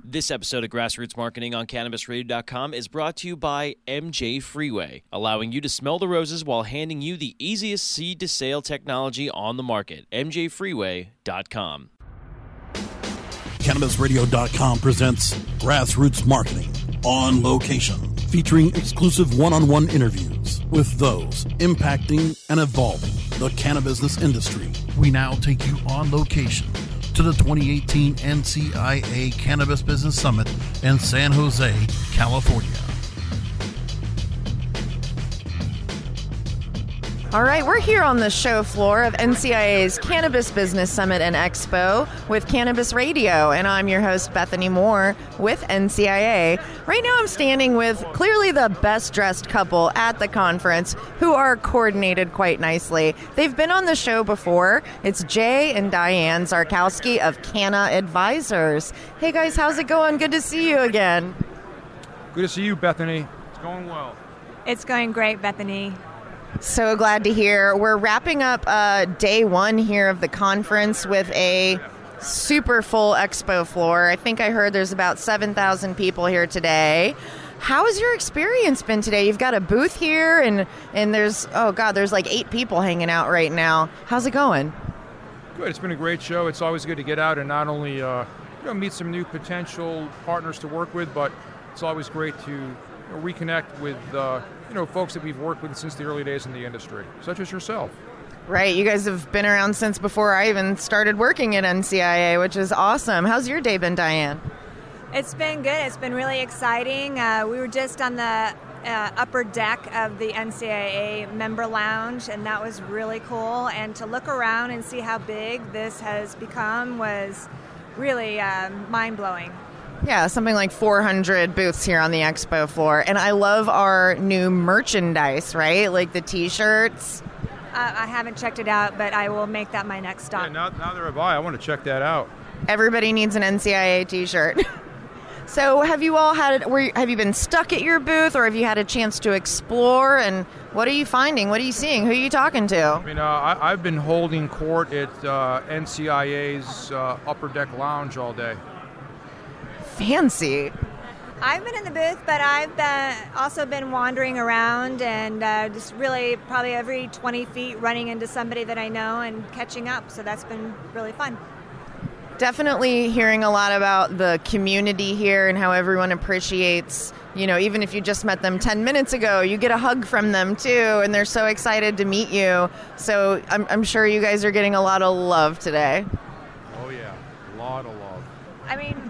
This episode of Grassroots Marketing on CannabisRadio.com is brought to you by MJ Freeway, allowing you to smell the roses while handing you the easiest seed to sale technology on the market. MJFreeway.com. CannabisRadio.com presents Grassroots Marketing on location, featuring exclusive one on one interviews with those impacting and evolving the cannabis industry. We now take you on location to the 2018 NCIA Cannabis Business Summit in San Jose, California. All right, we're here on the show floor of NCIA's Cannabis Business Summit and Expo with Cannabis Radio, and I'm your host, Bethany Moore with NCIA. Right now, I'm standing with clearly the best dressed couple at the conference who are coordinated quite nicely. They've been on the show before. It's Jay and Diane Czarkowski of Canna Advisors. Hey guys, how's it going? Good to see you again. Good to see you, Bethany. It's going well. It's going great, Bethany. So glad to hear. We're wrapping up uh, day one here of the conference with a super full expo floor. I think I heard there's about 7,000 people here today. How has your experience been today? You've got a booth here, and and there's oh god, there's like eight people hanging out right now. How's it going? Good. It's been a great show. It's always good to get out and not only uh, you know, meet some new potential partners to work with, but it's always great to you know, reconnect with uh, you know folks that we've worked with since the early days in the industry, such as yourself. Right, you guys have been around since before I even started working at NCIA, which is awesome. How's your day been, Diane? It's been good. It's been really exciting. Uh, we were just on the uh, upper deck of the NCIA member lounge, and that was really cool. And to look around and see how big this has become was really um, mind blowing. Yeah, something like 400 booths here on the expo floor. And I love our new merchandise, right? Like the t shirts. Uh, I haven't checked it out, but I will make that my next stop. Yeah, now, now that I buy, I want to check that out. Everybody needs an NCIA t shirt. so, have you all had, were, have you been stuck at your booth or have you had a chance to explore? And what are you finding? What are you seeing? Who are you talking to? I mean, uh, I, have been holding court at uh, NCIA's uh, Upper Deck Lounge all day fancy. I've been in the booth, but I've been, also been wandering around and uh, just really probably every 20 feet running into somebody that I know and catching up. So that's been really fun. Definitely hearing a lot about the community here and how everyone appreciates, you know, even if you just met them 10 minutes ago, you get a hug from them too, and they're so excited to meet you. So I'm, I'm sure you guys are getting a lot of love today. Oh, yeah, a lot of love. I mean, many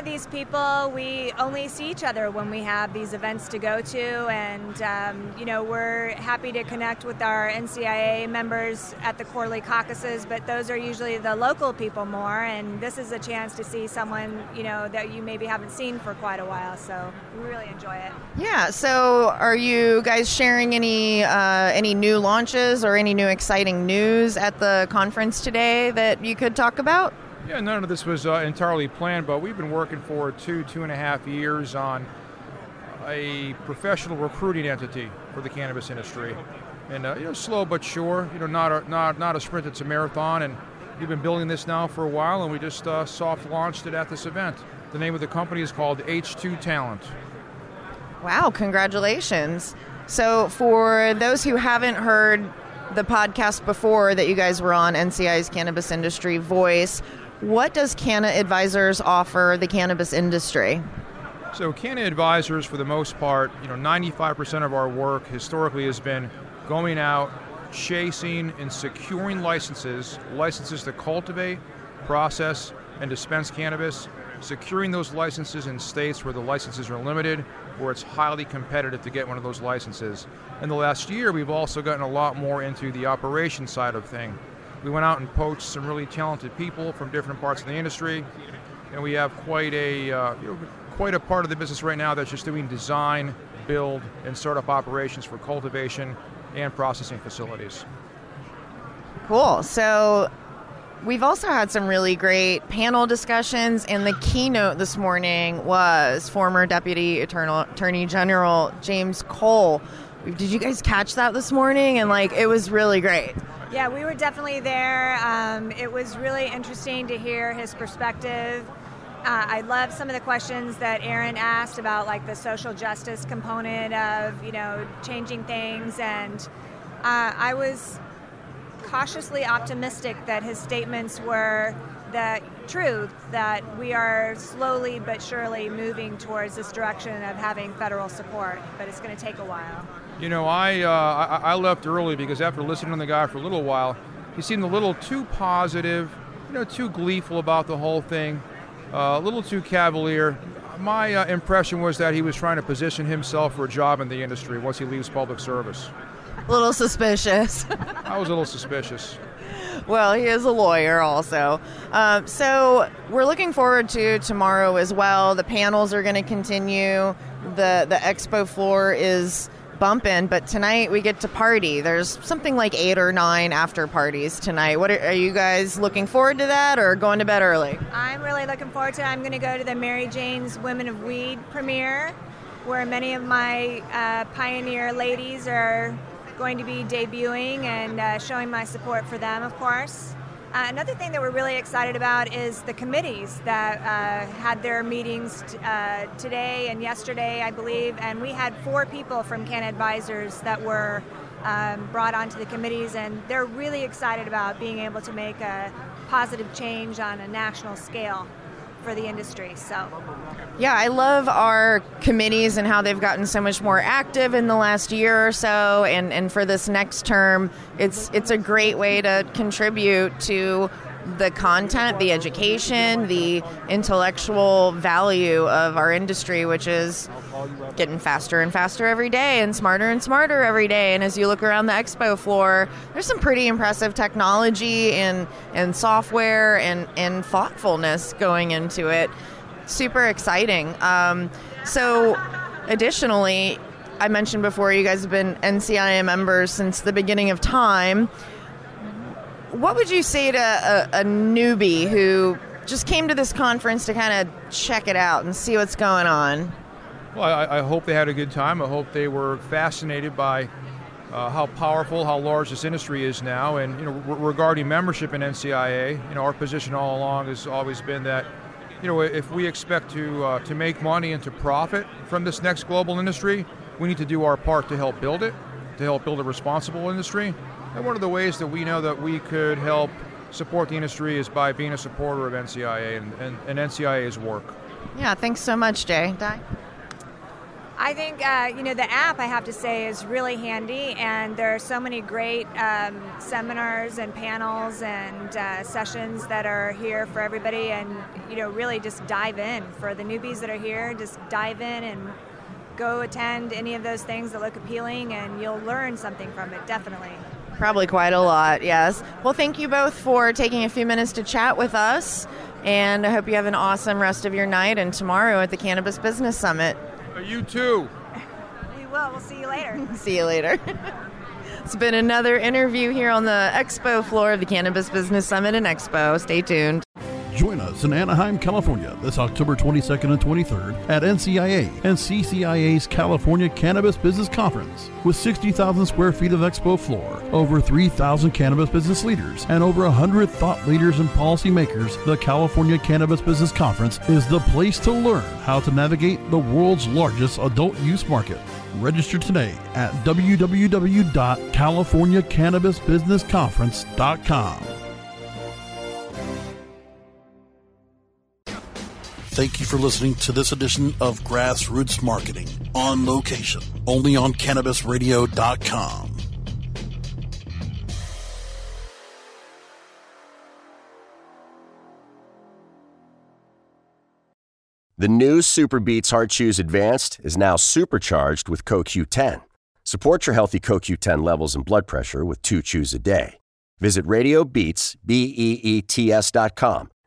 of these people, we only see each other when we have these events to go to, and um, you know we're happy to connect with our NCIA members at the quarterly caucuses, but those are usually the local people more, and this is a chance to see someone you know that you maybe haven't seen for quite a while, so we really enjoy it. Yeah. So, are you guys sharing any uh, any new launches or any new exciting news at the conference today that you could talk about? Yeah, none of this was uh, entirely planned, but we've been working for two, two and a half years on a professional recruiting entity for the cannabis industry, and uh, you know, slow but sure. You know, not a, not not a sprint; it's a marathon, and we've been building this now for a while, and we just uh, soft launched it at this event. The name of the company is called H2 Talent. Wow! Congratulations. So, for those who haven't heard the podcast before that you guys were on, NCIA's Cannabis Industry Voice, what does Canna Advisors offer the cannabis industry? So, Canna Advisors, for the most part, you know, 95% of our work historically has been going out, chasing, and securing licenses, licenses to cultivate, process, and dispense cannabis, securing those licenses in states where the licenses are limited, where it's highly competitive to get one of those licenses. In the last year, we've also gotten a lot more into the operation side of things we went out and poached some really talented people from different parts of the industry, and we have quite a uh, you know, quite a part of the business right now that's just doing design, build, and startup operations for cultivation and processing facilities. Cool. So we've also had some really great panel discussions, and the keynote this morning was former Deputy Attorney General James Cole. Did you guys catch that this morning? And like, it was really great. Yeah, we were definitely there. Um, it was really interesting to hear his perspective. Uh, I love some of the questions that Aaron asked about, like the social justice component of, you know, changing things. And uh, I was cautiously optimistic that his statements were the truth that we are slowly but surely moving towards this direction of having federal support, but it's going to take a while. You know, I, uh, I, I left early because after listening to the guy for a little while, he seemed a little too positive, you know, too gleeful about the whole thing, uh, a little too cavalier. My uh, impression was that he was trying to position himself for a job in the industry once he leaves public service. A little suspicious. I was a little suspicious. Well, he is a lawyer also. Um, so we're looking forward to tomorrow as well. The panels are going to continue. The the expo floor is bumping, but tonight we get to party. There's something like eight or nine after parties tonight. What are, are you guys looking forward to that, or going to bed early? I'm really looking forward to. it. I'm going to go to the Mary Jane's Women of Weed premiere, where many of my uh, pioneer ladies are going to be debuting and uh, showing my support for them, of course. Uh, another thing that we're really excited about is the committees that uh, had their meetings t- uh, today and yesterday, I believe, and we had four people from Canna Advisors that were um, brought onto the committees, and they're really excited about being able to make a positive change on a national scale for the industry. So, yeah, I love our committees and how they've gotten so much more active in the last year or so. And, and for this next term, it's it's a great way to contribute to the content, the education, the intellectual value of our industry, which is getting faster and faster every day and smarter and smarter every day. And as you look around the expo floor, there's some pretty impressive technology and, and software and, and thoughtfulness going into it. Super exciting. Um, so, additionally, I mentioned before you guys have been NCIA members since the beginning of time. What would you say to a, a newbie who just came to this conference to kind of check it out and see what's going on? Well, I, I, hope they had a good time. I hope they were fascinated by uh, how powerful, how large this industry is now. And you know, regarding membership in NCIA, you know, our position all along has always been that, you know, if we expect to uh, to make money and to profit from this next global industry, we need to do our part to help build it, to help build a responsible industry. And one of the ways that we know that we could help support the industry is by being a supporter of NCIA and, and, and NCIA's work. Yeah, thanks so much, Jay. Di? I think uh, you know the app. I have to say is really handy, and there are so many great um, seminars and panels and uh, sessions that are here for everybody. And you know, really just dive in for the newbies that are here. Just dive in and go attend any of those things that look appealing, and you'll learn something from it. Definitely. Probably quite a lot. Yes. Well, thank you both for taking a few minutes to chat with us, and I hope you have an awesome rest of your night and tomorrow at the Cannabis Business Summit. You too. We will. We'll see you later. see you later. it's been another interview here on the expo floor of the Cannabis Business Summit and Expo. Stay tuned. Join us in Anaheim, California this October 22nd and 23rd at NCIA and CCIA's California Cannabis Business Conference. With 60,000 square feet of expo floor, over 3,000 cannabis business leaders, and over 100 thought leaders and policymakers, the California Cannabis Business Conference is the place to learn how to navigate the world's largest adult use market. Register today at www.californiacannabisbusinessconference.com. Thank you for listening to this edition of Grassroots Marketing on location, only on CannabisRadio.com. The new Super Beets Heart Chews Advanced is now supercharged with CoQ10. Support your healthy CoQ10 levels and blood pressure with two chews a day. Visit RadioBeets, B-E-E-T-S dot com